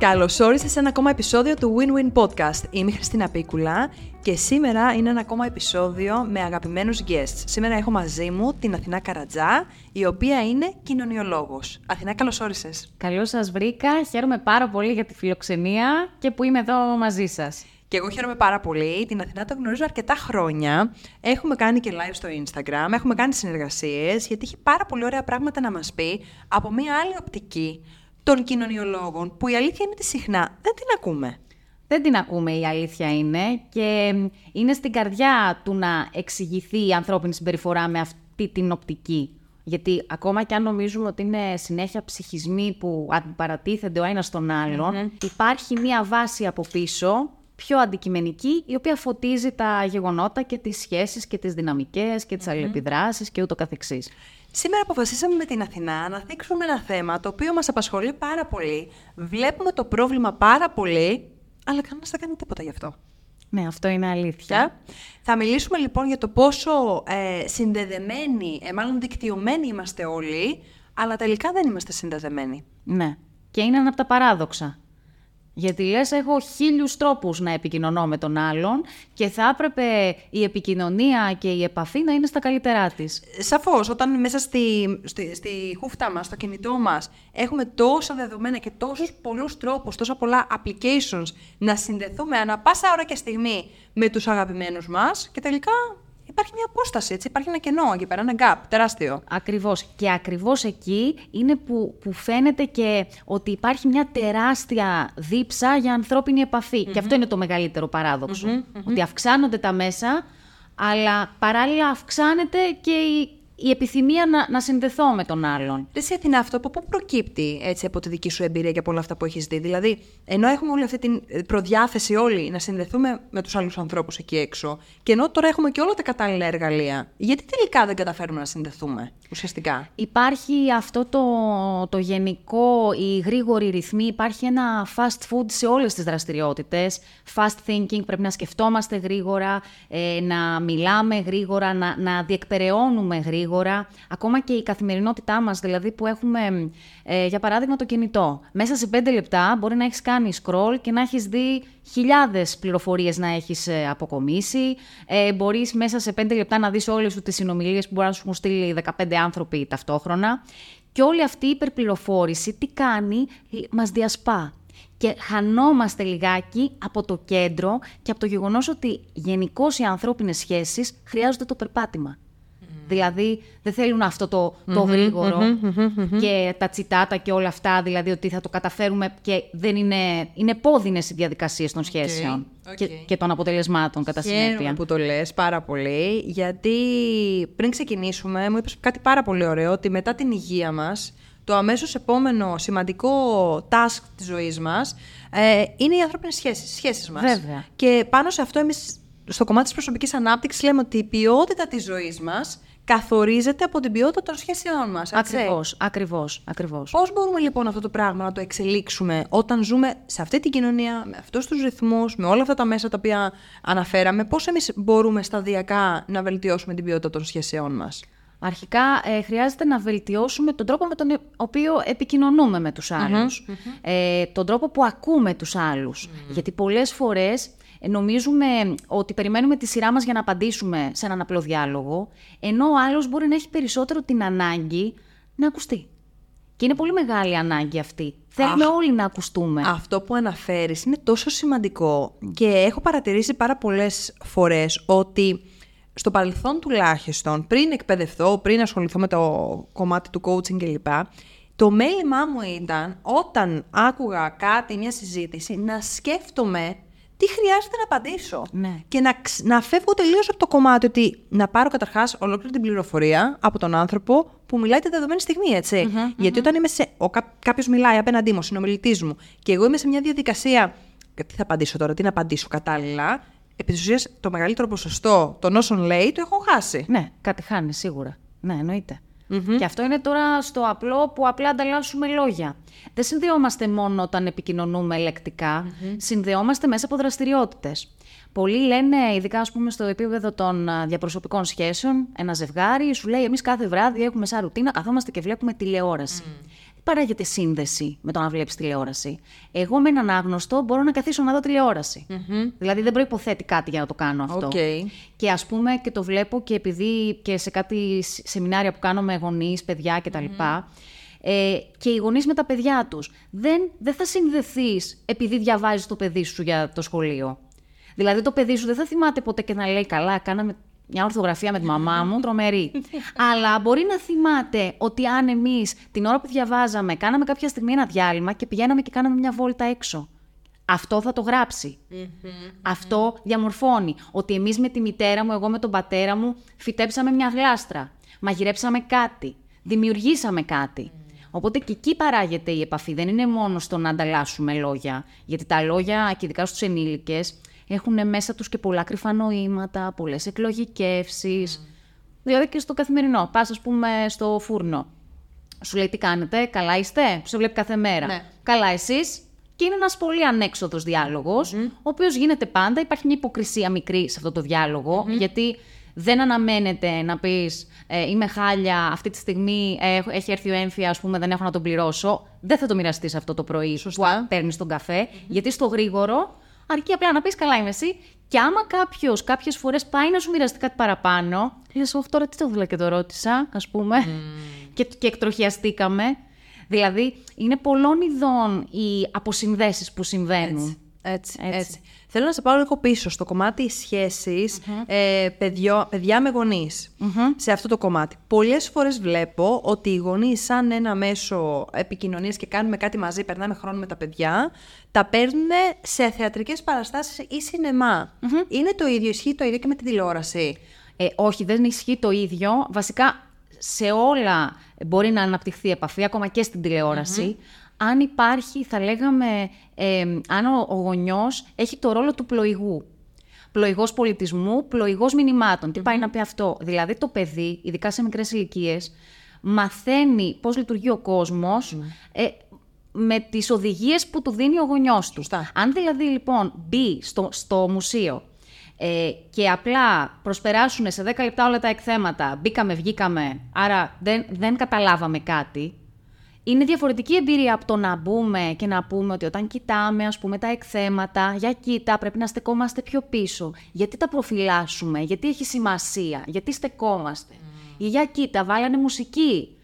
Καλώ όρισε σε ένα ακόμα επεισόδιο του Win-Win Podcast. Είμαι η Χριστίνα Πίκουλα και σήμερα είναι ένα ακόμα επεισόδιο με αγαπημένους guests. Σήμερα έχω μαζί μου την Αθηνά Καρατζά, η οποία είναι κοινωνιολόγος. Αθηνά, καλώ όρισε. Καλώς σας βρήκα. Χαίρομαι πάρα πολύ για τη φιλοξενία και που είμαι εδώ μαζί σας. Και εγώ χαίρομαι πάρα πολύ. Την Αθηνά το γνωρίζω αρκετά χρόνια. Έχουμε κάνει και live στο Instagram, έχουμε κάνει συνεργασίες, γιατί έχει πάρα πολύ ωραία πράγματα να μας πει από μια άλλη οπτική των κοινωνιολόγων, που η αλήθεια είναι ότι συχνά δεν την ακούμε. Δεν την ακούμε η αλήθεια είναι και είναι στην καρδιά του να εξηγηθεί η ανθρώπινη συμπεριφορά με αυτή την οπτική. Γιατί ακόμα και αν νομίζουμε ότι είναι συνέχεια ψυχισμοί που αντιπαρατίθενται ο ένας στον αλλον υπάρχει μία βάση από πίσω, πιο αντικειμενική, η οποία φωτίζει τα γεγονότα και τις σχέσεις και τις δυναμικές και τις mm αλληλεπιδράσεις και ούτω καθεξής. Σήμερα αποφασίσαμε με την Αθηνά να θίξουμε ένα θέμα το οποίο μας απασχολεί πάρα πολύ. Βλέπουμε το πρόβλημα πάρα πολύ, αλλά κανένας δεν κάνει τίποτα γι' αυτό. Ναι, αυτό είναι αλήθεια. Θα μιλήσουμε λοιπόν για το πόσο ε, συνδεδεμένοι, ε, μάλλον δικτυωμένοι είμαστε όλοι, αλλά τελικά δεν είμαστε συνδεδεμένοι. Ναι. Και είναι ένα από τα παράδοξα. Γιατί λες έχω χίλιους τρόπους να επικοινωνώ με τον άλλον και θα έπρεπε η επικοινωνία και η επαφή να είναι στα καλύτερά της. Σαφώς, όταν μέσα στη, στη, στη χούφτα μας, στο κινητό μας, έχουμε τόσα δεδομένα και τόσους πολλούς τρόπους, τόσα πολλά applications να συνδεθούμε ανα πάσα ώρα και στιγμή με τους αγαπημένους μας και τελικά υπάρχει μια απόσταση, έτσι, υπάρχει ένα κενό εκεί πέρα, ένα gap τεράστιο. Ακριβώς. Και ακριβώς εκεί είναι που, που φαίνεται και ότι υπάρχει μια τεράστια δίψα για ανθρώπινη Και αυτό είναι το μεγαλύτερο Ότι αυξάνονται τα μέσα, αλλά παράλληλα αυξάνεται και η η επιθυμία να, να συνδεθώ με τον άλλον. Εσύ Αθηνά, αυτό από πού προκύπτει έτσι, από τη δική σου εμπειρία και από όλα αυτά που έχεις δει; Δηλαδή, ενώ έχουμε όλη αυτή την προδιάθεση όλοι να συνδεθούμε με τους άλλους ανθρώπους εκεί έξω, και ενώ τώρα έχουμε και όλα τα κατάλληλα εργαλεία, γιατί τελικά δεν καταφέρουμε να συνδεθούμε ουσιαστικά; Υπάρχει αυτό το, το γενικό, η γρήγορη ρυθμή, υπάρχει ένα fast food σε όλες τις δραστηριότητες. Fast thinking, πρέπει να σκεφτόμαστε γρήγορα, ε, να μιλάμε γρήγορα, να, να διεκπεραιώνουμε γρήγορα γρήγορα, ακόμα και η καθημερινότητά μας, δηλαδή που έχουμε, ε, για παράδειγμα, το κινητό. Μέσα σε πέντε λεπτά μπορεί να έχεις κάνει scroll και να έχεις δει χιλιάδες πληροφορίες να έχεις ε, αποκομίσει. Ε, μπορείς μέσα σε πέντε λεπτά να δεις όλες σου τις συνομιλίες που μπορεί να σου έχουν στείλει 15 άνθρωποι ταυτόχρονα. Και όλη αυτή η υπερπληροφόρηση τι κάνει, μας διασπά και χανόμαστε λιγάκι από το κέντρο και από το γεγονός ότι γενικώς οι ανθρώπινες σχέσεις χρειάζονται το περπάτημα. Δηλαδή δεν θέλουν αυτό το, το γρήγορο και τα τσιτάτα και όλα αυτά, δηλαδή ότι θα το καταφέρουμε και δεν είναι, είναι πόδινες οι διαδικασίες των σχέσεων Και, και των αποτελεσμάτων κατά συνέπεια. που το λες πάρα πολύ, γιατί πριν ξεκινήσουμε μου είπες κάτι πάρα πολύ ωραίο, ότι μετά την υγεία μας, το αμέσως επόμενο σημαντικό task της ζωής μας ε, είναι οι ανθρώπινες σχέσεις, σχέσεις μας. Βέβαια. Και πάνω σε αυτό εμείς στο κομμάτι της προσωπικής ανάπτυξης λέμε ότι η ποιότητα της ζωής μας καθορίζεται από την ποιότητα των σχέσεών μας. Ακριβώς, ακριβώς. Ακριβώς. Πώς μπορούμε λοιπόν αυτό το πράγμα να το εξελίξουμε όταν ζούμε σε αυτή την κοινωνία, με αυτούς τους ρυθμούς, με όλα αυτά τα μέσα τα οποία αναφέραμε, πώς εμείς μπορούμε σταδιακά να βελτιώσουμε την ποιότητα των σχέσεών μας; Αρχικά ε, χρειάζεται να βελτιώσουμε τον τρόπο με τον οποίο επικοινωνούμε με τους αλλους Ε, τον τρόπο που ακούμε τους αλλους Γιατί πολλές φορές ε, νομίζουμε ότι περιμένουμε τη σειρά μας για να απαντήσουμε σε έναν απλό διάλογο, ενώ ο άλλος μπορεί να έχει περισσότερο την ανάγκη να ακουστεί. Και είναι πολύ μεγάλη ανάγκη αυτή. Θέλουμε όλοι να ακουστούμε. Αυτό που αναφέρεις είναι τόσο σημαντικό και έχω παρατηρήσει πάρα πολλές φορές ότι στο παρελθόν τουλάχιστον, πριν εκπαιδευτώ, πριν ασχοληθώ με το κομμάτι του coaching κλπ, το μέλημά μου ήταν όταν άκουγα κάτι, μια συζήτηση, να σκέφτομαι τι χρειάζεται να απαντήσω. Ναι. Και να, ξ- να φεύγω τελείως από το κομμάτι ότι να πάρω καταρχάς ολόκληρη την πληροφορία από τον άνθρωπο που μιλάει τη δεδομένη στιγμή, έτσι. Γιατί όταν είμαι σε. Κάποιος μιλάει απέναντί μου, συνομιλητής μου, και εγώ είμαι σε μια διαδικασία. Τι θα απαντήσω τώρα, τι να απαντήσω κατάλληλα. Επί της ουσίας, το μεγαλύτερο ποσοστό των όσων λέει το έχω χάσει. Ναι, κάτι χάνει σίγουρα. Ναι, εννοείται. Και αυτό είναι τώρα στο απλό που απλά ανταλλάσσουμε λόγια. Δεν συνδεόμαστε μόνο όταν επικοινωνούμε ελεκτικά, συνδεόμαστε μέσα από δραστηριότητες. Πολλοί λένε, ειδικά ας πούμε στο επίπεδο των α, διαπροσωπικών σχέσεων, ένα ζευγάρι σου λέει: Εμείς κάθε βράδυ έχουμε σαν ρουτίνα, καθόμαστε και βλέπουμε τηλεόραση. Δεν παράγεται σύνδεση με το να βλέπει τηλεόραση. Εγώ με έναν άγνωστο μπορώ να καθίσω να δω τηλεόραση. Δηλαδή δεν προϋποθέτει κάτι για να το κάνω αυτό. Οκ. Και ας πούμε και το βλέπω και επειδή και σε κάτι σ- σεμινάρια που κάνω με γονείς, παιδιά κτλ. Ε, και οι γονείς με τα παιδιά τους. Δεν, δεν θα συνδεθείς επειδή διαβάζεις το παιδί σου για το σχολείο. Δηλαδή το παιδί σου δεν θα θυμάται ποτέ και να λέει καλά, κάναμε μια ορθογραφία με τη μαμά μου, τρομερή. Αλλά μπορεί να θυμάται ότι αν εμείς την ώρα που διαβάζαμε κάναμε κάποια στιγμή ένα διάλειμμα και πηγαίναμε και κάναμε μια βόλτα έξω. Αυτό θα το γράψει. Αυτό διαμορφώνει. Ότι εμείς με τη μητέρα μου, εγώ με τον πατέρα μου, φυτέψαμε μια γλάστρα. Μαγειρέψαμε κάτι. Δημιουργήσαμε κάτι. Οπότε και εκεί παράγεται η επαφή. Δεν είναι μόνο στο να ανταλλάσσουμε λόγια. Γιατί τα λόγια, και ειδικά στους ενήλικες, έχουν μέσα τους και πολλά κρυφά νοήματα, πολλές εκλογικεύσεις. Δηλαδή και στο καθημερινό. Πας, ας πούμε, στο φούρνο. Σου λέει τι κάνετε, καλά είστε, σε βλέπει κάθε μέρα. Ναι. Καλά εσείς; Και είναι ένας πολύ ανέξοδος διάλογος, ο οποίος γίνεται πάντα. Υπάρχει μια υποκρισία μικρή σε αυτό το διάλογο, γιατί δεν αναμένεται να πεις ε, είμαι χάλια, αυτή τη στιγμή ε, έχω- έχει έρθει ο έμφυα, ας πούμε, δεν έχω να τον πληρώσω. Δεν θα το μοιραστείς αυτό το πρωί Σωστά. που παίρνεις τον καφέ, γιατί στο γρήγορο αρκεί απλά να πεις καλά είμαι εσύ. Και άμα κάποιος κάποιες φορές πάει να σου μοιραστεί κάτι παραπάνω, λες, Όχι, τώρα τι το ήθελα και το ρώτησα, ας πούμε. Και, και εκτροχιαστήκαμε. Δηλαδή, είναι πολλών ειδών οι αποσυνδέσεις που συμβαίνουν. Έτσι, Έτσι. έτσι. Θέλω να σε πάω λίγο πίσω στο κομμάτι σχέσης, ε, παιδιό, παιδιά με γονεις Σε αυτό το κομμάτι. Πολλές φορές βλέπω ότι οι γονείς σαν ένα μέσο επικοινωνίας και κάνουμε κάτι μαζί, περνάμε χρόνο με τα παιδιά, τα παίρνουν σε θεατρικές παραστάσεις ή σινεμα Είναι το ίδιο, ισχύει το ίδιο και με τη τηλεόραση; Ε, όχι, δεν ισχύει το ίδιο. Βασικά, σε όλα μπορεί να αναπτυχθεί επαφή, ακόμα και στην τηλεοραση Αν υπάρχει, θα λέγαμε, ε, αν ο, ο γονιός έχει το ρόλο του πλοηγού. Πλοηγός πολιτισμού, πλοηγός μηνυμάτων. Τι πάει να πει αυτό; Δηλαδή το παιδί, ειδικά σε μικρές ηλικίες, μαθαίνει πώς λειτουργεί ο κόσμος ε, με τις οδηγίες που του δίνει ο γονιός του. Σωστά. Αν δηλαδή λοιπόν μπει στο, στο μουσείο ε, και απλά προσπεράσουν σε 10 λεπτά όλα τα εκθέματα, μπήκαμε, βγήκαμε, άρα δεν, δεν καταλάβαμε κάτι, είναι διαφορετική εμπειρία από το να μπούμε και να πούμε ότι όταν κοιτάμε ας πούμε τα εκθέματα, για κοίτα πρέπει να στεκόμαστε πιο πίσω. Γιατί τα προφυλάσσουμε, γιατί έχει σημασία, γιατί στεκόμαστε. Ή για κοίτα, βάλανε μουσική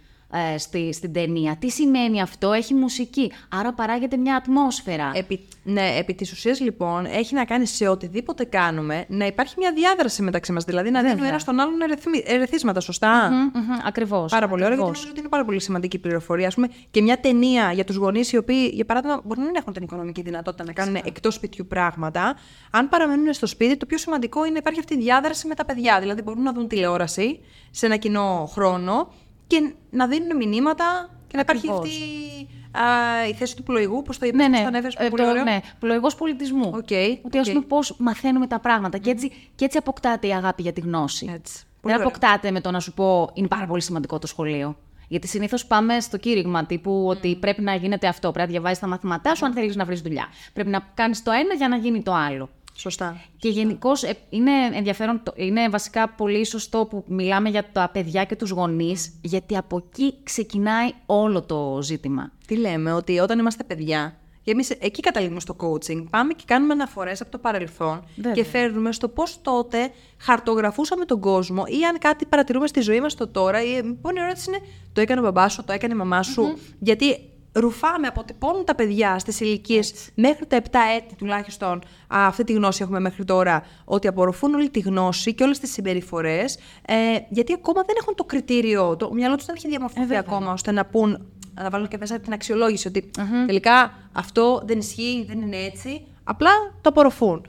ε, στη, στην ταινία. Τι σημαίνει αυτό, έχει μουσική. Άρα παράγεται μια ατμόσφαιρα. Επί, ναι, επί της ουσίας λοιπόν έχει να κάνει σε οτιδήποτε κάνουμε να υπάρχει μια διάδραση μεταξύ μας. Δηλαδή να δίνουμε ένα στον άλλον ερεθμι- ερεθίσματα, σωστά; Μμμ, μμμ, ακριβώς. Πάρα πολύ ωραία, γιατί ακριβώς. νομίζω ότι είναι πάρα πολύ σημαντική πληροφορία. Ας πούμε, και μια ταινία για τους γονείς οι οποίοι, για παράδειγμα, μπορεί να μην έχουν την οικονομική δυνατότητα να κάνουν εκτός σπιτιού πράγματα. Αν παραμένουν στο σπίτι, το πιο σημαντικό είναι να υπάρχει αυτή η διάδραση με τα παιδιά. Δηλαδή, μπορούν να δουν τηλεόραση σε ένα κοινό χρόνο και να δίνουν μηνύματα και να υπάρχει Ακριβώς. αυτή α, η θέση του πλοηγού, πώς το είπες, Ναι, ναι. πώς το ανέφερες, Ε, πολύ το- ωραίο. ναι. Πλοηγός πολιτισμού. Οκ, Ότι ας οκ. πούμε πώς μαθαίνουμε τα πράγματα. Και, έτσι, και έτσι αποκτάται η αγάπη για τη γνώση. Έτσι. Πολύ Δεν ωραία. αποκτάται με το να σου πω είναι πάρα πολύ σημαντικό το σχολείο. Γιατί συνήθως πάμε στο κήρυγμα τύπου ότι πρέπει να γίνεται αυτό. Πρέπει να διαβάζει τα μαθήματά σου αν θέλεις να βρεις δουλειά. Πρέπει να κάνεις το ένα για να γίνει το άλλο. Σωστά. Και γενικώς είναι ενδιαφέρον, το- είναι βασικά πολύ σωστό που μιλάμε για τα παιδιά και τους γονείς, γιατί από εκεί ξεκινάει όλο το ζήτημα. Τι λέμε, ότι όταν είμαστε παιδιά, και εμείς εκεί καταλήγουμε στο coaching, πάμε και κάνουμε αναφορές από το παρελθόν Βέβαια. και φέρνουμε στο πώς τότε χαρτογραφούσαμε τον κόσμο ή αν κάτι παρατηρούμε στη ζωή μας το τώρα. Η επόμενη ερώτηση είναι: Το έκανε ο μπαμπάς σου, το έκανε η μαμά σου. Γιατί ρουφάμε, αποτυπώνουν τα παιδιά στις ηλικίες μέχρι τα 7 έτη τουλάχιστον. Α, αυτή τη γνώση έχουμε μέχρι τώρα. Ότι απορροφούν όλη τη γνώση και όλες τις συμπεριφορές. Ε, γιατί ακόμα δεν έχουν το κριτήριο. Το μυαλό τους δεν έχει διαμορφωθεί ακόμα ώστε να πούν να βάλω και μέσα την αξιολόγηση ότι τελικά αυτό δεν ισχύει, δεν είναι έτσι. απλά το απορροφούν.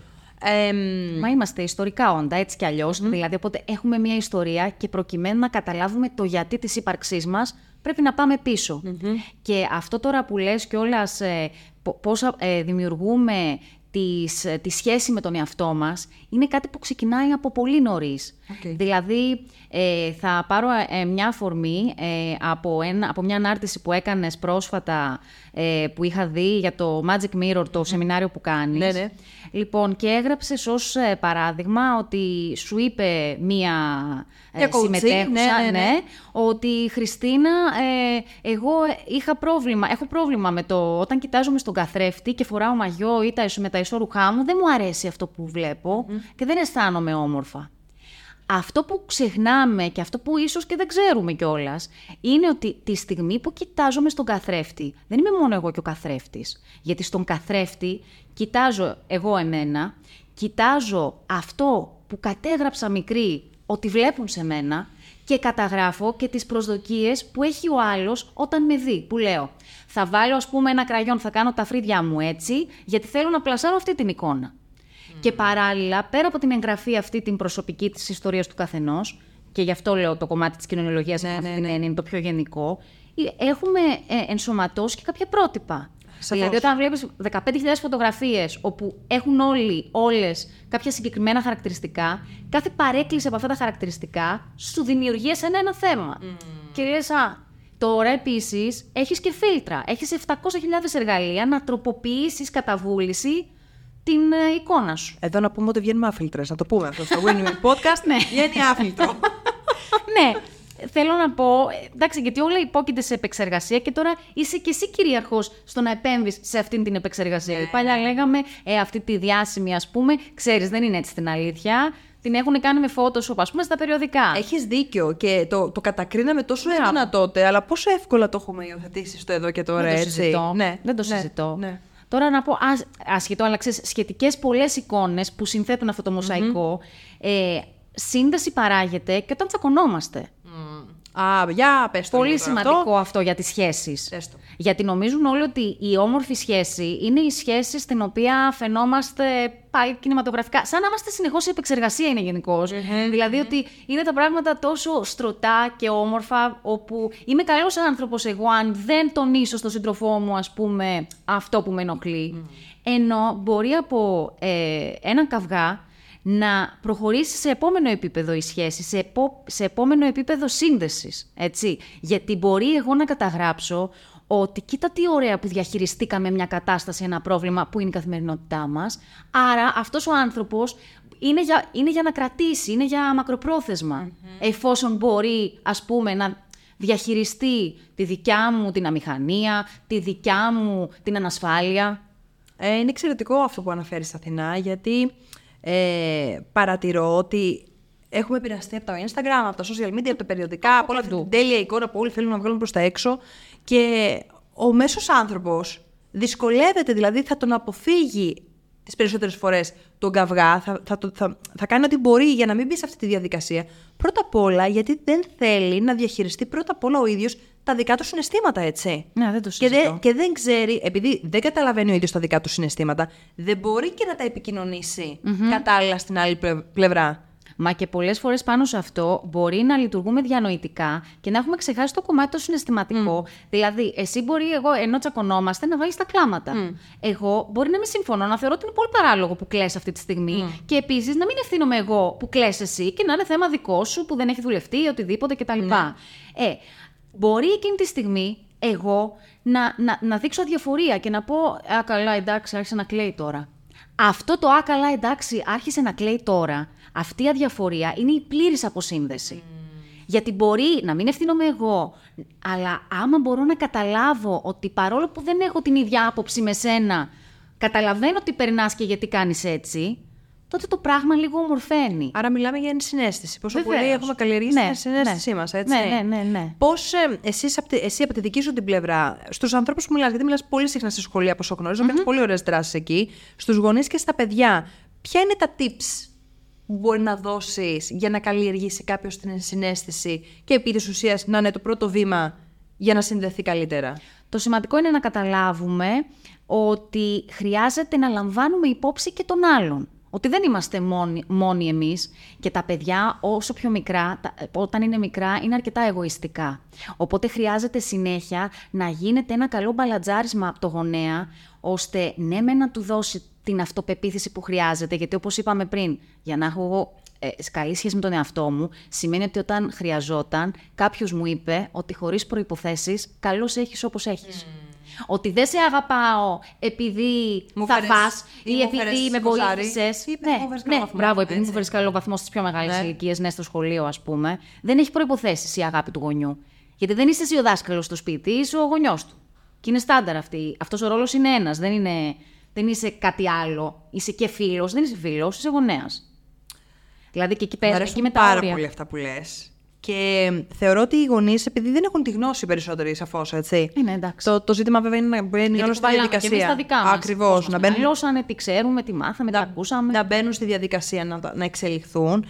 Μα είμαστε ιστορικά όντα, έτσι κι αλλιώς. Δηλαδή, οπότε έχουμε μια ιστορία και προκειμένου να καταλάβουμε το γιατί της ύπαρξής μας, πρέπει να πάμε Και αυτό τώρα που λες κιόλας ε, πώς ε, δημιουργούμε της, ε, τη σχέση με τον εαυτό μας είναι κάτι που ξεκινάει από πολύ νωρίς. Δηλαδή, ε, θα πάρω ε, μια αφορμή από, ένα, από μια ανάρτηση που έκανες πρόσφατα που είχα δει για το Magic Mirror, το σεμινάριο που κάνεις. Ναι, ναι. Λοιπόν, και έγραψες ως παράδειγμα ότι σου είπε μία ε, συμμετέχουσα, ναι, ναι, ναι. ότι Χριστίνα, εγώ είχα πρόβλημα, έχω πρόβλημα με το όταν κοιτάζομαι στον καθρέφτη και φοράω μαγιό ή τα, με τα ισόρουχά μου, δεν μου αρέσει αυτό που βλέπω και δεν αισθάνομαι όμορφα. Αυτό που ξεχνάμε και αυτό που ίσως και δεν ξέρουμε κιόλας, είναι ότι τη στιγμή που κοιτάζομαι στον καθρέφτη, δεν είμαι μόνο εγώ και ο καθρέφτης. Γιατί στον καθρέφτη κοιτάζω εγώ εμένα, κοιτάζω αυτό που κατέγραψα μικρή ότι βλέπουν σε μένα και καταγράφω και τις προσδοκίες που έχει ο άλλος όταν με δει, που λέω θα βάλω ας πούμε ένα κραγιόν, θα κάνω τα φρύδια μου έτσι, γιατί θέλω να πλασάρω αυτή την εικόνα. Και παράλληλα, πέρα από την εγγραφή αυτή την προσωπική της ιστορίας του καθενός, και γι' αυτό λέω το κομμάτι της κοινωνιολογίας ναι, ναι, ναι. είναι το πιο γενικό, ε, έχουμε ε, ενσωματώσει και κάποια πρότυπα. Δηλαδή, όταν βλέπεις 15.000 φωτογραφίες όπου έχουν όλοι, όλες κάποια συγκεκριμένα χαρακτηριστικά, κάθε παρέκκληση από αυτά τα χαρακτηριστικά σου δημιουργεί ένα, ένα θέμα. Mm. Και λες, Α, τώρα επίσης έχεις και φίλτρα. Έχεις 700.000 εργαλεία να τροποποιήσεις κατά βούληση την ε, εικόνα σου. Εδώ να πούμε ότι βγαίνουμε άφιλτρες. Να το πούμε αυτό στο Win Podcast. ναι. Βγαίνει άφιλτρο. ναι θέλω να πω, εντάξει, γιατί όλα υπόκειται σε επεξεργασία και τώρα είσαι και εσύ κυρίαρχος στο να επέμβεις σε αυτή την επεξεργασία. Ναι. Παλιά λέγαμε, ε, αυτή τη διάσημη, ας πούμε, ξέρεις, δεν είναι έτσι στην αλήθεια. Την έχουν κάνει με Photoshop, ας πούμε, στα περιοδικά. Έχεις δίκιο και το, το κατακρίναμε τόσο έντονα τότε, αλλά πόσο εύκολα το έχουμε υιοθετήσει στο εδώ και τώρα, δεν έτσι. Το συζητώ. Ναι, δεν το ναι. συζητώ. Ναι. Τώρα να πω, άσχετο, αλλά ξέρεις, σχετικές πολλές εικόνες που συνθέτουν αυτό το μοσαϊκό, ε, σύνδεση παράγεται και όταν τσακωνόμαστε. Α, για πες το Πολύ σημαντικό αυτό. για τις σχέσεις. Γιατί νομίζουν όλοι ότι η όμορφη σχέση είναι η σχέση στην οποία φαινόμαστε πάλι κινηματογραφικά. Σαν να είμαστε συνεχώς σε επεξεργασία είναι δηλαδη ότι είναι τα πράγματα τόσο στρωτά και όμορφα, όπου είμαι καλός άνθρωπος εγώ αν δεν τονίσω στον σύντροφό μου, ας πούμε, αυτό που με ενοχλεί. Ενώ μπορεί από ε, έναν καυγά να προχωρήσει σε επόμενο επίπεδο η σχέση, σε, σε επόμενο επίπεδο σύνδεσης, έτσι. Γιατί μπορεί εγώ να καταγράψω ότι κοίτα τι ωραία που διαχειριστήκαμε μια κατάσταση, ένα πρόβλημα που είναι η καθημερινότητά μας. Άρα αυτός ο άνθρωπος είναι για, είναι για να κρατήσει, είναι για μακροπρόθεσμα. Εφόσον μπορεί, ας πούμε, να διαχειριστεί τη δικιά μου την αμηχανία, τη δικιά μου την ανασφάλεια. Ε, είναι εξαιρετικό αυτό που αναφέρεις Αθηνά, γιατί ε, παρατηρώ ότι έχουμε πειραστεί από το Instagram, από τα social media, από τα περιοδικά, από όλα αυτή την τέλεια εικόνα που όλοι θέλουν να βγάλουν προς τα έξω και ο μέσος άνθρωπος δυσκολεύεται, δηλαδή θα τον αποφύγει τις περισσότερες φορές τον καυγά, θα, θα, θα, θα κάνει ό,τι μπορεί για να μην μπει σε αυτή τη διαδικασία. Πρώτα απ' όλα γιατί δεν θέλει να διαχειριστεί πρώτα απ' όλα ο ίδιος τα δικά του συναισθήματα, έτσι. Ναι, δεν το και, δεν, και δεν ξέρει, επειδή δεν καταλαβαίνει ο ίδιος τα δικά του συναισθήματα, δεν μπορεί και να τα επικοινωνήσει κατάλληλα στην άλλη πλευρά. Μα και πολλές φορές πάνω σε αυτό μπορεί να λειτουργούμε διανοητικά και να έχουμε ξεχάσει το κομμάτι το συναισθηματικό. Δηλαδή, εσύ μπορεί εγώ, ενώ τσακωνόμαστε, να βάλεις τα κλάματα. Εγώ μπορεί να μην συμφωνώ, να θεωρώ ότι είναι πολύ παράλογο που κλαις αυτή τη στιγμή. Και επίσης να μην ευθύνομαι εγώ που κλαις εσύ και να είναι θέμα δικό σου που δεν έχει δουλευτεί, οτιδήποτε κτλ. Mm. Ε, μπορεί εκείνη τη στιγμή εγώ να, να, να δείξω αδιαφορία και να πω «Α, καλά, εντάξει, άρχισε να κλαίει τώρα». Αυτό το «Α, καλά, εντάξει, άρχισε να κλαίει τώρα», αυτή η αδιαφορία είναι η πλήρης αποσύνδεση. Γιατί μπορεί να μην ευθύνομαι εγώ, αλλά άμα μπορώ να καταλάβω ότι παρόλο που δεν έχω την ίδια άποψη με σένα, καταλαβαίνω ότι περνάς και γιατί κάνεις έτσι, τότε το πράγμα λίγο ομορφαίνει. Άρα μιλάμε για ενσυναίσθηση. Πόσο Βεβαίως. πολύ έχουμε καλλιεργήσει ναι, την ενσυναίσθησή ναι. μας, έτσι. Ναι, ναι, ναι. ναι. Πώς ε, εσύ, εσύ από τη δική σου την πλευρά, στους ανθρώπους που μιλάς, γιατί μιλάς πολύ συχνά στη σχολεία, όπω γνωρίζω, mm-hmm. κάνει πολύ ωραίες δράσεις εκεί, στους γονείς και στα παιδιά, ποια είναι τα tips που μπορεί να δώσεις για να καλλιεργήσει κάποιος την ενσυναίσθηση και επί της ουσίας να είναι το πρώτο βήμα για να συνδεθεί καλύτερα; Το σημαντικό είναι να καταλάβουμε ότι χρειάζεται να λαμβάνουμε υπόψη και τον άλλον. Ότι δεν είμαστε μόνοι, μόνοι εμείς και τα παιδιά όσο πιο μικρά, όταν είναι μικρά, είναι αρκετά εγωιστικά. Οπότε χρειάζεται συνέχεια να γίνεται ένα καλό μπαλατζάρισμα από το γονέα, ώστε ναι με να του δώσει την αυτοπεποίθηση που χρειάζεται, γιατί όπως είπαμε πριν, για να έχω εγώ ε, καλή σχέση με τον εαυτό μου, σημαίνει ότι όταν χρειαζόταν, κάποιος μου είπε ότι χωρίς προϋποθέσεις, καλώς έχεις όπως έχεις. Ότι δεν σε αγαπάω επειδή Μου θα φέρες- φας ή ή μου επειδή φέρες με κοσάρι, βοήθησες. ή επειδή μου φέρες καλό ναι, βαθμό. μπράβο, επειδή μου Έτσι. φέρει καλό βαθμό στις πιο μεγάλες Ναι. ηλικίες, ναι, στο σχολείο, ας πούμε. Δεν έχει προποθέσει η αγάπη του γονιού. Γιατί δεν είσαι εσύ ο δάσκαλος στο σπίτι, είσαι ο γονιός του. Και είναι στάνταρ αυτή. Αυτός ο ρόλος είναι ένας. Δεν, είναι, δεν είσαι κάτι άλλο. Είσαι και φίλος. Δεν είσαι φίλος, είσαι γονέας. Δηλαδή και εκεί Μ' πέρα, αρέσουν εκεί με τα πάρα όρια. πολύ αυτά που λες. Και θεωρώ ότι οι γονείς, επειδή δεν έχουν τη γνώση περισσότεροι, σαφώς, έτσι. Είναι εντάξει. Το, το ζήτημα βέβαια είναι να μπαίνει Γιατί όλος στη κουβαλάμε και διαδικασία. εμείς τα δικά μας. Ακριβώς. Πώς Να μας μπαίνουν, μεγαλώσανε, τι ξέρουμε, τι μάθαμε, τι ακούσαμε. να μπαίνουν στη διαδικασία να, τα- να εξελιχθούν.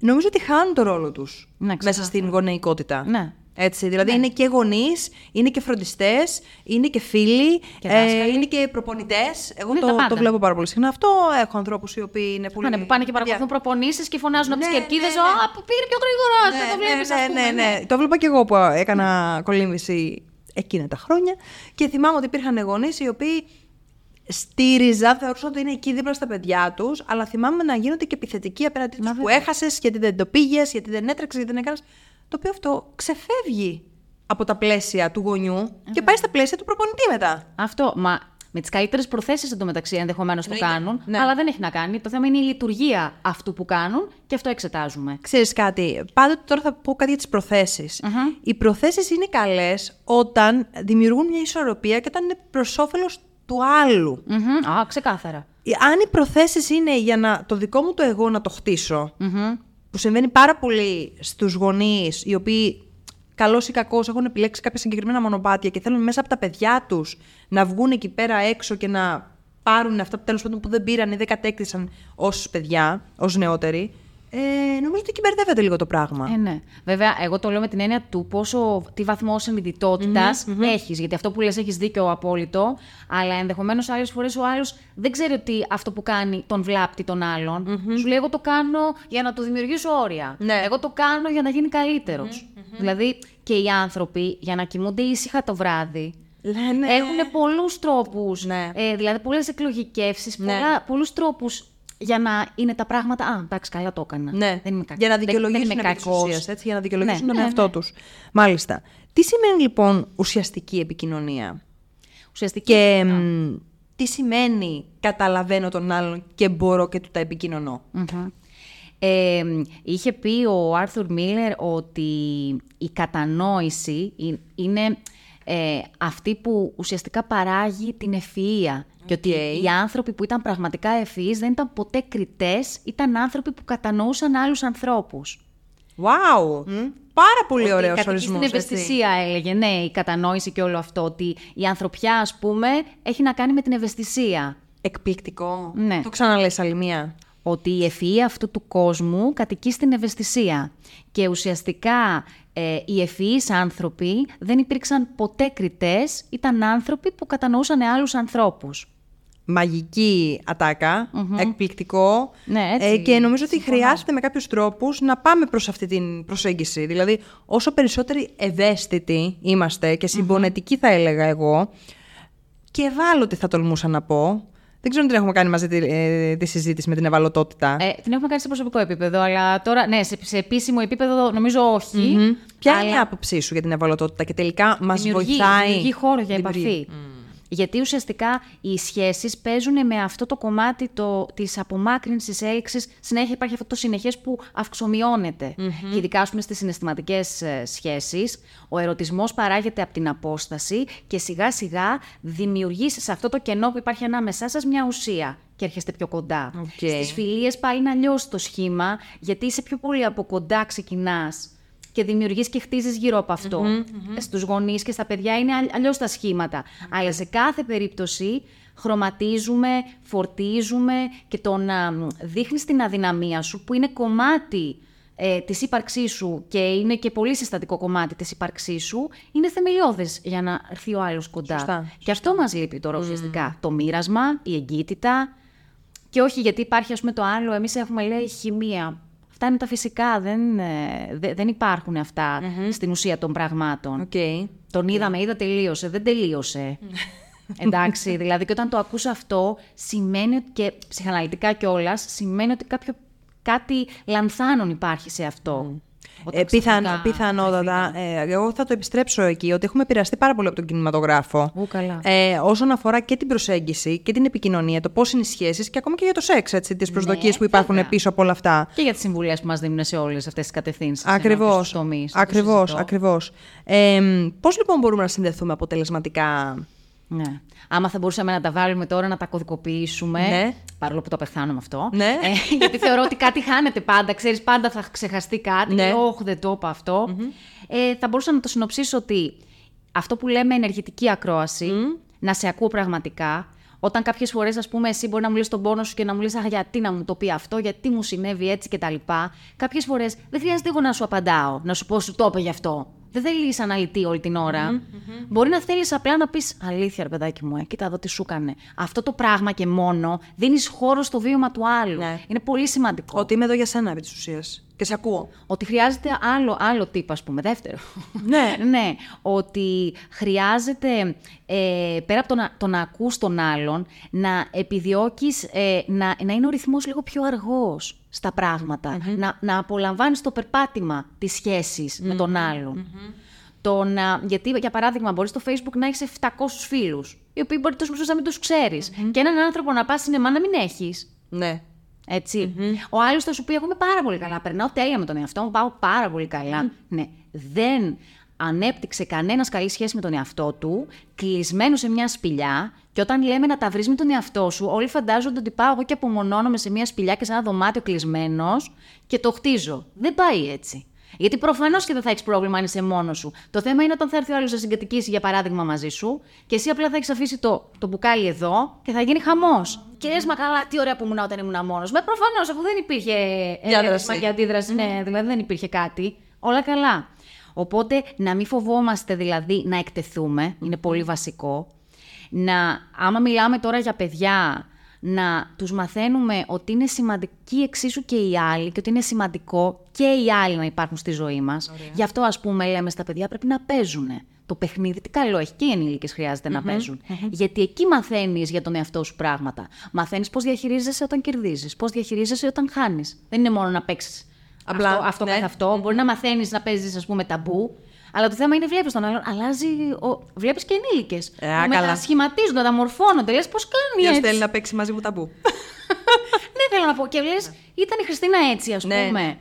Νομίζω ότι χάνουν το ρόλο τους Ναι, μέσα ξεκάθαρα. στην γονεϊκότητα. Ναι. Έτσι, δηλαδή είναι και γονείς, είναι και φροντιστές, είναι και φίλοι, Και δάσκαλοι. είναι και προπονητές. Εγώ Είναι τα το, πάντα. το βλέπω πάρα πολύ συχνά αυτό. Έχω ανθρώπους οι οποίοι είναι πολύ. Ναι, που πάνε και παρακολουθούν προπονήσεις και φωνάζουν από τις Ναι, κερκίδες. ναι, ναι. Α, που πήρε πιο γρήγορα. Ναι, το βλέπεις, ναι, ναι, ναι, ναι. Το βλέπα και εγώ που έκανα κολύμβηση εκείνα τα χρόνια. Και θυμάμαι ότι υπήρχαν γονείς οι οποίοι στήριζα, θεωρούσαν ότι είναι εκεί δίπλα στα παιδιά τους, αλλά θυμάμαι να γίνονται και επιθετικοί απέναντί τους Μα που βέβαια. έχασες, γιατί δεν το πήγες, γιατί δεν έτρεξες, γιατί δεν έκανες. Το οποίο αυτό ξεφεύγει από τα πλαίσια του γονιού και πάει στα πλαίσια του προπονητή μετά. Αυτό, μα με τις καλύτερες προθέσεις εντωμεταξύ ενδεχομένως το Εννοείται. κάνουν, Ναι. αλλά δεν έχει να κάνει. Το θέμα είναι η λειτουργία αυτού που κάνουν και αυτό εξετάζουμε. Ξέρεις κάτι, πάντοτε τώρα θα πω κάτι για τις προθεσεις Οι προθέσεις είναι καλές όταν δημιουργούν μια ισορροπία και όταν είναι προς όφελος του άλλου. Μμμ, Α, ξεκάθαρα. Αν οι προθέσεις είναι για να, το δικό μου το εγώ να το χτισω που συμβαίνει πάρα πολύ στους γονείς οι οποίοι καλός ή κακός έχουν επιλέξει κάποια συγκεκριμένα μονοπάτια και θέλουν μέσα από τα παιδιά τους να βγουν εκεί πέρα έξω και να πάρουν αυτά που τέλος πάντων που δεν πήραν ή δεν κατέκτησαν ως παιδιά, ως νεότεροι, ε, νομίζω ότι εκεί μπερδεύεται λίγο το πράγμα. Ε, ναι. Βέβαια, εγώ το λέω με την έννοια του πόσο, τι βαθμό συνειδητότητας έχεις. Γιατί αυτό που λες έχεις δίκιο απόλυτο, αλλά ενδεχομένως άλλες φορές ο άλλος δεν ξέρει ότι αυτό που κάνει τον βλάπτει τον άλλον. Σου λέει, εγώ το κάνω για να του δημιουργήσω όρια. Ναι. Εγώ το κάνω για να γίνει καλύτερος. Δηλαδή, και οι άνθρωποι για να κοιμούνται ήσυχα το βράδυ, Λένε... έχουν πολλούς τρόπους, Ναι. ε, δηλαδή πολλές εκλογικεύσεις, Ναι. πολλά, πολλούς τρόπους για να είναι τα πράγματα. Α, εντάξει, καλά το έκανα. Ναι, Δεν είμαι κακ- για να δεν- δικαιολογήσουν δεν είμαι επί της κακός. ουσίας, έτσι, για να δικαιολογήσουν Ναι, τον ναι, εαυτό ναι. τους. Μάλιστα. Τι σημαίνει λοιπόν ουσιαστική επικοινωνία; Ουσιαστική. και μ, τι σημαίνει καταλαβαίνω τον άλλον και μπορώ και του τα επικοινωνώ; Μμμ. Ε, είχε πει ο Άρθουρ Μίλλερ ότι η κατανόηση ε- είναι ε, αυτή που ουσιαστικά παράγει την ευφυΐα. Και ότι Οκ. οι άνθρωποι που ήταν πραγματικά ευφυείς δεν ήταν ποτέ κριτές, ήταν άνθρωποι που κατανοούσαν άλλους ανθρώπους. Wow! Πάρα πολύ Ότι ωραίος κατοικείς ορισμός. Στην ευαισθησία έλεγε, ναι, η κατανόηση και όλο αυτό. Ότι η ανθρωπιά, ας πούμε, έχει να κάνει με την ευαισθησία. Εκπληκτικό. Ναι. Το ξαναλες άλλη μία. ότι η ευφυΐα αυτού του κόσμου κατοικεί στην ευαισθησία. Και ουσιαστικά ε, οι ευφυείς άνθρωποι δεν υπήρξαν ποτέ κριτές, ήταν άνθρωποι που κατανοούσαν άλλους ανθρώπους. Μαγική ατάκα, εκπληκτικό. Ναι, έτσι, Ε, και νομίζω ότι συμφωνώ. χρειάζεται με κάποιους τρόπους να πάμε προς αυτή την προσέγγιση. Δηλαδή, όσο περισσότεροι ευαίσθητοι είμαστε και συμπονετικοί θα έλεγα εγώ, και ευάλωτοι θα τολμούσα να πω. Δεν ξέρω αν την έχουμε κάνει μαζί τη, ε, τη συζήτηση με την ευαλωτότητα. Ε, την έχουμε κάνει σε προσωπικό επίπεδο, αλλά τώρα, ναι, σε, σε επίσημο επίπεδο νομίζω όχι. Μμμ. Ποια αλλά είναι η άποψή σου για την ευαλωτότητα και τελικά μας δημιουργεί, βοηθάει. δημιουργεί χώρο για Δημιουργεί. επαφή; Γιατί ουσιαστικά οι σχέσεις παίζουν με αυτό το κομμάτι το, της απομάκρυνσης, έλξης. Συνέχεια υπάρχει αυτό το συνεχές που αυξομειώνεται. Και ειδικά ας πούμε, στις συναισθηματικές ε, σχέσεις, ο ερωτισμός παράγεται από την απόσταση και σιγά σιγά δημιουργείς σε αυτό το κενό που υπάρχει ανάμεσά σας μια ουσία και έρχεστε πιο κοντά. Οκ. Στις φιλίες πάλι είναι αλλιώς το σχήμα, γιατί είσαι πιο πολύ από κοντά ξεκινάς και δημιουργείς και χτίζεις γύρω από αυτό. Στους γονείς και στα παιδιά είναι αλλιώς τα σχήματα. Αλλά σε κάθε περίπτωση χρωματίζουμε, φορτίζουμε και το να δείχνεις την αδυναμία σου, που είναι κομμάτι ε, της ύπαρξής σου και είναι και πολύ συστατικό κομμάτι της ύπαρξής σου, είναι θεμελιώδες για να έρθει ο άλλος κοντά. Σωστά, Και αυτό μας λείπει τώρα ουσιαστικά. Το μοίρασμα, η εγγύτητα. Και όχι γιατί υπάρχει, ας πούμε, το άλλο. Εμείς έχουμε, λέει, χημεία. Αυτά είναι τα φυσικά. Δεν, ε, δε- δεν υπάρχουν αυτά στην ουσία των πραγμάτων. Οκ. Τον είδαμε, είδα, τελείωσε. Δεν τελείωσε. Εντάξει, δηλαδή και όταν το ακούς αυτό, σημαίνει ότι και ψυχαναλυτικά κιόλας, σημαίνει ότι κάποιο, κάτι λανθάνων υπάρχει σε αυτό. Όταν Ε, πιθαν, ξαφνικά πιθανότατα. Ε, εγώ θα το επιστρέψω εκεί, ότι έχουμε επηρεαστεί πάρα πολύ από τον κινηματογράφο. Ου, καλά. Ε, όσον αφορά και την προσέγγιση και την επικοινωνία, το πώς είναι οι σχέσεις και ακόμα και για το σεξ, έτσι, τις προσδοκίες που υπάρχουν Ναι, βέβαια. πίσω από όλα αυτά. Και για τις συμβουλές που μας δίνουν σε όλες αυτές τις κατευθύνσεις. Ακριβώς. Ακριβώς. Ακριβώ. Ακριβώς. Ε, πώς λοιπόν μπορούμε να συνδεθούμε αποτελεσματικά. Ναι. Άμα θα μπορούσαμε να τα βάλουμε τώρα, να τα κωδικοποιήσουμε. Ναι. Παρόλο που το πεθάνω αυτό. Ναι. Ε, γιατί θεωρώ ότι κάτι χάνεται πάντα. Ξέρεις, πάντα θα ξεχαστεί κάτι. Ναι. Ναι. Όχι, δεν το είπα αυτό. Ε, θα μπορούσα να το συνοψίσω ότι αυτό που λέμε ενεργητική ακρόαση, να σε ακούω πραγματικά. Όταν κάποιες φορές, ας πούμε, εσύ μπορεί να μου λες τον πόνο σου και να μου λες «Αχ, γιατί να μου το πει αυτό, γιατί μου συνέβη έτσι κτλ. Κάποιες φορές δεν χρειάζεται εγώ να σου απαντάω, να σου πω σου το είπε γι' αυτό. Δεν θέλεις αναλυτή όλη την ωρα Μπορεί να θέλεις απλά να πεις Αλήθεια, ρε παιδάκι μου, ε, κοίτα εδώ τι σου έκανε. Αυτό το πράγμα και μόνο δίνεις χώρο στο βίωμα του άλλου. Ναι. Είναι πολύ σημαντικό. Ότι είμαι εδώ για σένα επί της ουσίας. Και σε ακούω. Ότι χρειάζεται άλλο, άλλο τύπο, ας πούμε, δεύτερο. Ναι. ναι, ότι χρειάζεται, ε, πέρα από το να, το να ακούς τον άλλον, να επιδιώκεις ε, να, να είναι ο ρυθμός λίγο πιο αργός στα πραγματα Να, να απολαμβάνεις το περπάτημα της σχέσης με τον άλλον. Το να, γιατί, για παράδειγμα, μπορείς στο Facebook να έχεις 700 φίλους, οι οποίοι μπορεί τόσο να μην τους ξέρεις. Και έναν άνθρωπο να πας σινεμά να μην έχεις. Ναι. Έτσι. Ο άλλος θα σου πει: Εγώ είμαι πάρα πολύ καλά. Περνάω τέλεια με τον εαυτό μου, πάω πάρα πολύ καλά. Ναι. Δεν ανέπτυξε κανένας καλή σχέση με τον εαυτό του, κλεισμένος σε μια σπηλιά. Και όταν λέμε να τα βρεις με τον εαυτό σου, όλοι φαντάζονται ότι πάω εγώ και απομονώνομαι σε μια σπηλιά και σε ένα δωμάτιο κλεισμένος και το χτίζω. Δεν πάει έτσι. Γιατί προφανώς και δεν θα έχεις πρόβλημα αν είσαι μόνος σου. Το θέμα είναι όταν θα έρθει ο άλλος να συγκατοικήσει, για παράδειγμα, μαζί σου και εσύ απλά θα έχεις αφήσει το, το μπουκάλι εδώ και θα γίνει χαμός. Και λες, μα καλά, τι ωραία που ήμουν όταν ήμουν μόνος. Με προφανώς, αφού δεν υπήρχε Διάδραση. ε, μα για αντίδραση. Ναι, δηλαδή δεν υπήρχε κάτι. Όλα καλά. Οπότε να μην φοβόμαστε δηλαδή να εκτεθούμε, είναι πολύ βασικό. Να, άμα μιλάμε τώρα για παιδιά, να τους μαθαίνουμε ότι είναι σημαντική εξίσου και οι άλλοι και ότι είναι σημαντικό και οι άλλοι να υπάρχουν στη ζωή μας. Γι' αυτό ας πούμε λέμε στα παιδιά πρέπει να παίζουν. Το παιχνίδι τι καλό έχει και οι ενήλικες χρειάζεται να παίζουν. Γιατί εκεί μαθαίνεις για τον εαυτό σου πράγματα. Μαθαίνεις πώς διαχειρίζεσαι όταν κερδίζεις, πώς διαχειρίζεσαι όταν χάνεις. Δεν είναι μόνο να παίξεις Απλά, αυτό, αυτό ναι. καθ' αυτό. Μπορεί να μαθαίνεις να παίζεις, ας πούμε, ταμπού. Αλλά το θέμα είναι βλέπεις τον άλλον. Αλλάζει. Ο... Βλέπεις και ενήλικες. Ε, που α, καλά. μετασχηματίζονται, μεταμορφώνονται. Λες πώς κάνει Ποιος έτσι; θέλει να παίξει μαζί μου ταμπού; Ναι, θέλω να πω. Και λες, ήταν η Χριστίνα έτσι, ας Ναι. πούμε.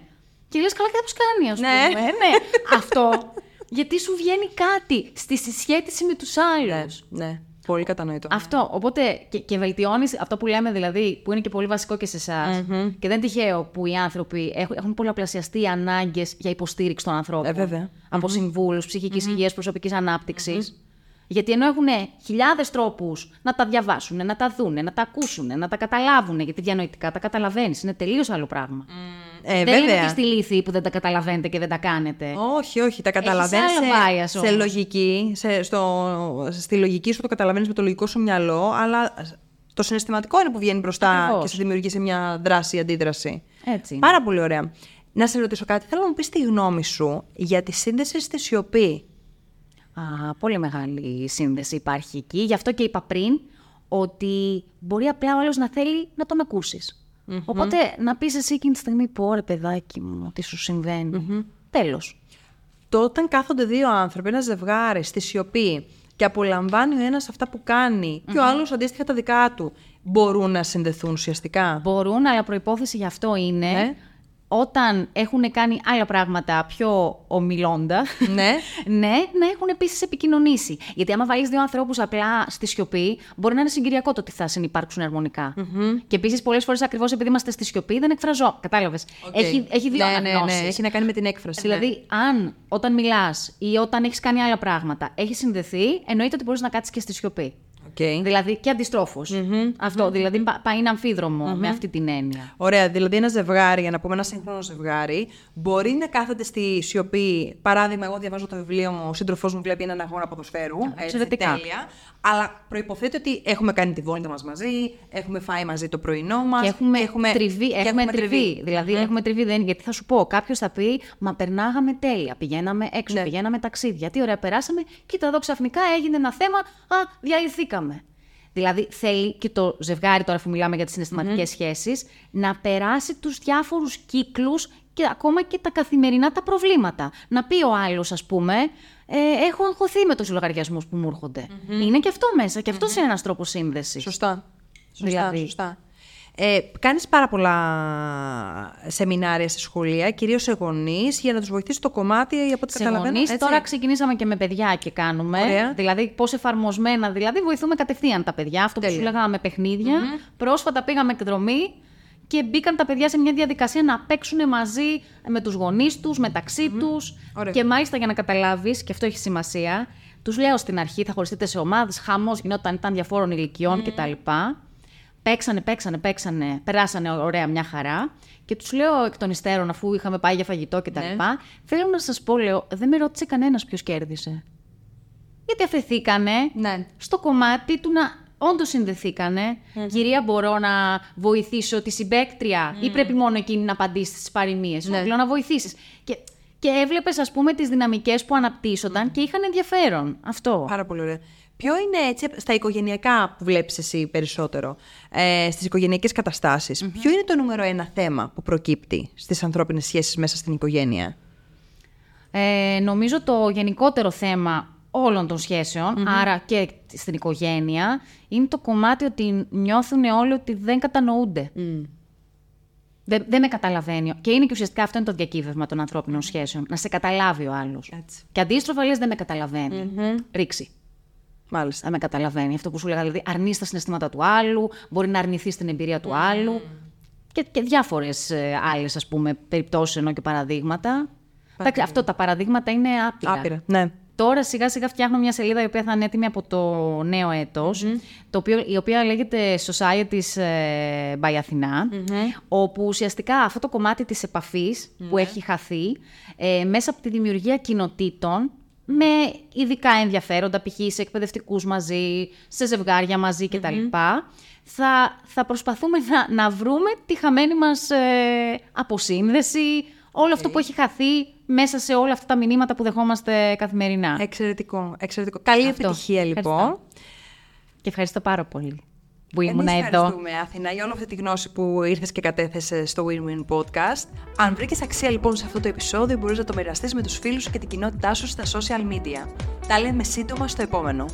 Και λες, καλά, και πώς κάνει, ας Ναι. πούμε. ναι, αυτό. Γιατί σου βγαίνει κάτι στη συσχέτιση με τους άλλους. ναι, ναι. Πολύ κατανοητό. Αυτό. Οπότε και, και βελτιώνεις αυτό που λέμε δηλαδή, που είναι και πολύ βασικό και σε εσάς. Και δεν είναι τυχαίο που οι άνθρωποι έχουν, έχουν πολλαπλασιαστεί οι ανάγκες για υποστήριξη των ανθρώπων. Ε, βέβαια. Από συμβούλους ψυχικής υγείας, προσωπικής ανάπτυξης. Γιατί ενώ έχουν χιλιάδες τρόπους να τα διαβάσουν, να τα δούνε, να τα ακούσουν, να τα καταλάβουν. Γιατί διανοητικά τα καταλαβαίνεις. Είναι τελείως άλλο πράγμα. Ε, δεν είναι βέβαια. και στη λύθη που δεν τα καταλαβαίνετε και δεν τα κάνετε. Όχι, όχι. Τα καταλαβαίνεις άλλο bias σε, όμως. σε λογική. Σε, στο, στη λογική σου το καταλαβαίνεις με το λογικό σου μυαλό, αλλά το συναισθηματικό είναι που βγαίνει μπροστά Ακριβώς. και σου δημιουργεί σε μια δράση ή αντίδραση. Έτσι. είναι. Πάρα πολύ ωραία. Να σε ρωτήσω κάτι. Θέλω να μου πεις τη γνώμη σου για τη σύνδεση στη σιωπή. Α, πολύ μεγάλη σύνδεση υπάρχει εκεί. Γι' αυτό και είπα πριν ότι μπορεί απλά ο άλλος να θέλει να τον ακουσεις Οπότε να πεις εσύ εκείνη τη στιγμή πω ρε παιδάκι μου, τι σου συμβαίνει. Τέλος. Το όταν κάθονται δύο άνθρωποι, ένας ζευγάρι στη σιωπή και απολαμβάνει ο ένας αυτά που κάνει και ο άλλος αντίστοιχα τα δικά του, μπορούν να συνδεθούν ουσιαστικά; Μπορούν, αλλά προϋπόθεση γι' αυτό είναι Ναι. Όταν έχουν κάνει άλλα πράγματα πιο ομιλώντα, ναι. ναι, να έχουν επίσης επικοινωνήσει. Γιατί άμα βάλεις δύο ανθρώπους απλά στη σιωπή, μπορεί να είναι συγκυριακό το ότι θα συνυπάρξουν αρμονικά. Και επίσης πολλές φορές ακριβώς επειδή είμαστε στη σιωπή δεν εκφράζω. Κατάλαβες. Οκ. Έχει, έχει δύο ναι, ναι, ναι, αναγνώσεις. Έχει να κάνει με την έκφραση. ναι. Δηλαδή, αν όταν μιλάς ή όταν έχεις κάνει άλλα πράγματα έχει συνδεθεί, εννοείται ότι μπορείς να κάτσεις και στη σιωπή. Οκ. Okay. Δηλαδή και αντίστροφο αυτό δηλαδή πάει είναι αμφίδρομο με αυτή την έννοια. Ωραία. Δηλαδή ένα ζευγάρι, για να πούμε ένα σύγχρονο ζευγάρι, μπορεί να κάθεται στη σιωπή. Παράδειγμα, εγώ διαβάζω το βιβλίο μου, ο σύντροφός μου βλέπει έναν αγώνα ποδοσφαίρου. Εξαιρετικά. Τέλεια. Αλλά προποθέτει ότι έχουμε κάνει τη βόλτα μας μαζί, έχουμε φάει μαζί το πρωινό μας. Και έχουμε, έχουμε τριβή. Και έχουμε τριβή. Δηλαδή, έχουμε τριβή. Δεν, γιατί θα σου πω, κάποιος θα πει, Μα περνάγαμε τέλεια. Πηγαίναμε έξω, ναι. πηγαίναμε ταξίδια. Τι ωραία περάσαμε. Κοίτα εδώ ξαφνικά έγινε ένα θέμα. Α, διαλυθήκαμε. Δηλαδή θέλει και το ζευγάρι, τώρα αφού μιλάμε για τις συναισθηματικές σχέσεις, να περάσει τους διάφορους κύκλους και ακόμα και τα καθημερινά τα προβλήματα. Να πει ο άλλος, ας πούμε, ε, έχω αγχωθεί με τους λογαριασμούς που μου ερχονται Είναι και αυτό μέσα και αυτός είναι ένας τρόπος σύνδεσης. Σωστά. Σωστά, δηλαδή. σωστά. Ε, κάνεις πάρα πολλά σεμινάρια στη σχολεία, κυρίως σε γονείς, για να τους βοηθήσεις το κομμάτι, από ό,τι σε καταλαβαίνω. Γονείς, τώρα ξεκινήσαμε και με παιδιά και κάνουμε. Ωραία. Δηλαδή, πώς εφαρμοσμένα, δηλαδή βοηθούμε κατευθείαν τα παιδιά. Αυτό που σου λέγαμε με παιχνιδια Πρόσφατα πήγαμε εκδρομή και μπήκαν τα παιδιά σε μια διαδικασία να παίξουν μαζί με τους γονείς τους, μεταξύ mm τους. Και μάλιστα για να καταλάβεις, και αυτό έχει σημασία, τους λέω στην αρχή θα χωριστείτε σε ομάδες, χαμός γινόταν, ήταν διαφόρων ηλικιών κτλ. Παίξανε, παίξανε, παίξανε, περάσανε ωραία μια χαρά. Και τους λέω εκ των υστέρων, αφού είχαμε πάει για φαγητό κτλ. Ναι. Θέλω να σας πω, λέω, δεν με ρώτησε κανένας ποιος κέρδισε. Γιατί αφαιθήκανε ναι. στο κομμάτι του να όντως συνδεθήκανε. Κυρία, μπορώ να βοηθήσω τη συμπέκτρια, ή πρέπει μόνο εκείνη να απαντήσει στις παροιμίες; Ναι. Λέω να βοηθήσεις. Και, και έβλεπες, ας πούμε, τις δυναμικές που αναπτύσσονταν και είχαν ενδιαφέρον. Αυτό. Πάρα πολύ ωραία. Ποιο είναι έτσι, στα οικογενειακά που βλέπεις εσύ περισσότερο, ε, στις οικογενειακές ποιο είναι το νούμερο ένα θέμα που προκύπτει στις ανθρώπινες σχέσεις μέσα στην οικογένεια; Ε, νομίζω το γενικότερο θέμα όλων των σχεσεων άρα και στην οικογένεια, είναι το κομμάτι ότι νιώθουν όλοι ότι δεν κατανοούνται. Δεν, δεν με καταλαβαίνει. Και είναι και ουσιαστικά αυτό είναι το διακύβευμα των ανθρώπινων σχέσεων. Να σε καταλάβει ο άλλος. Και αντίστροφα λες δεν με καταλαβαίνει. Ρίξει. Μάλιστα. Να με καταλαβαίνει. Αυτό που σου λέγα, δηλαδή αρνείς τα συναισθήματα του άλλου, μπορεί να αρνηθεί την εμπειρία του άλλου. Και, και διάφορες άλλες περιπτώσεις ενώ και παραδείγματα. Εντάξει, αυτό τα παραδείγματα είναι άπειρα. Άπειρα, ναι. Τώρα σιγά σιγά φτιάχνω μια σελίδα η οποία θα είναι έτοιμη από το νέο το οποίο, η οποία λέγεται Societies ε, by Αθηνά, όπου ουσιαστικά αυτό το κομμάτι της επαφης που ναι. έχει χαθεί ε, μέσα από τη δημιουργία κοινοτήτων με ειδικά ενδιαφέροντα, π.χ. σε εκπαιδευτικούς μαζί, σε ζευγάρια μαζί κτλ. Θα, θα προσπαθούμε να, να βρούμε τη χαμένη μας ε, αποσύνδεση, όλο αυτό που έχει χαθεί μέσα σε όλα αυτά τα μηνύματα που δεχόμαστε καθημερινά. Εξαιρετικό, εξαιρετικό. Καλή επιτυχία λοιπόν. Και ευχαριστώ πάρα πολύ που ήμουν εδώ. Ευχαριστούμε, Αθηνά, για όλη αυτή τη γνώση που ήρθες και κατέθεσες στο Win-Win Podcast. Αν βρήκες αξία λοιπόν σε αυτό το επεισόδιο, μπορείς να το μοιραστείς με τους φίλους σου και την κοινότητά σου στα social media. Τα λέμε σύντομα στο επόμενο.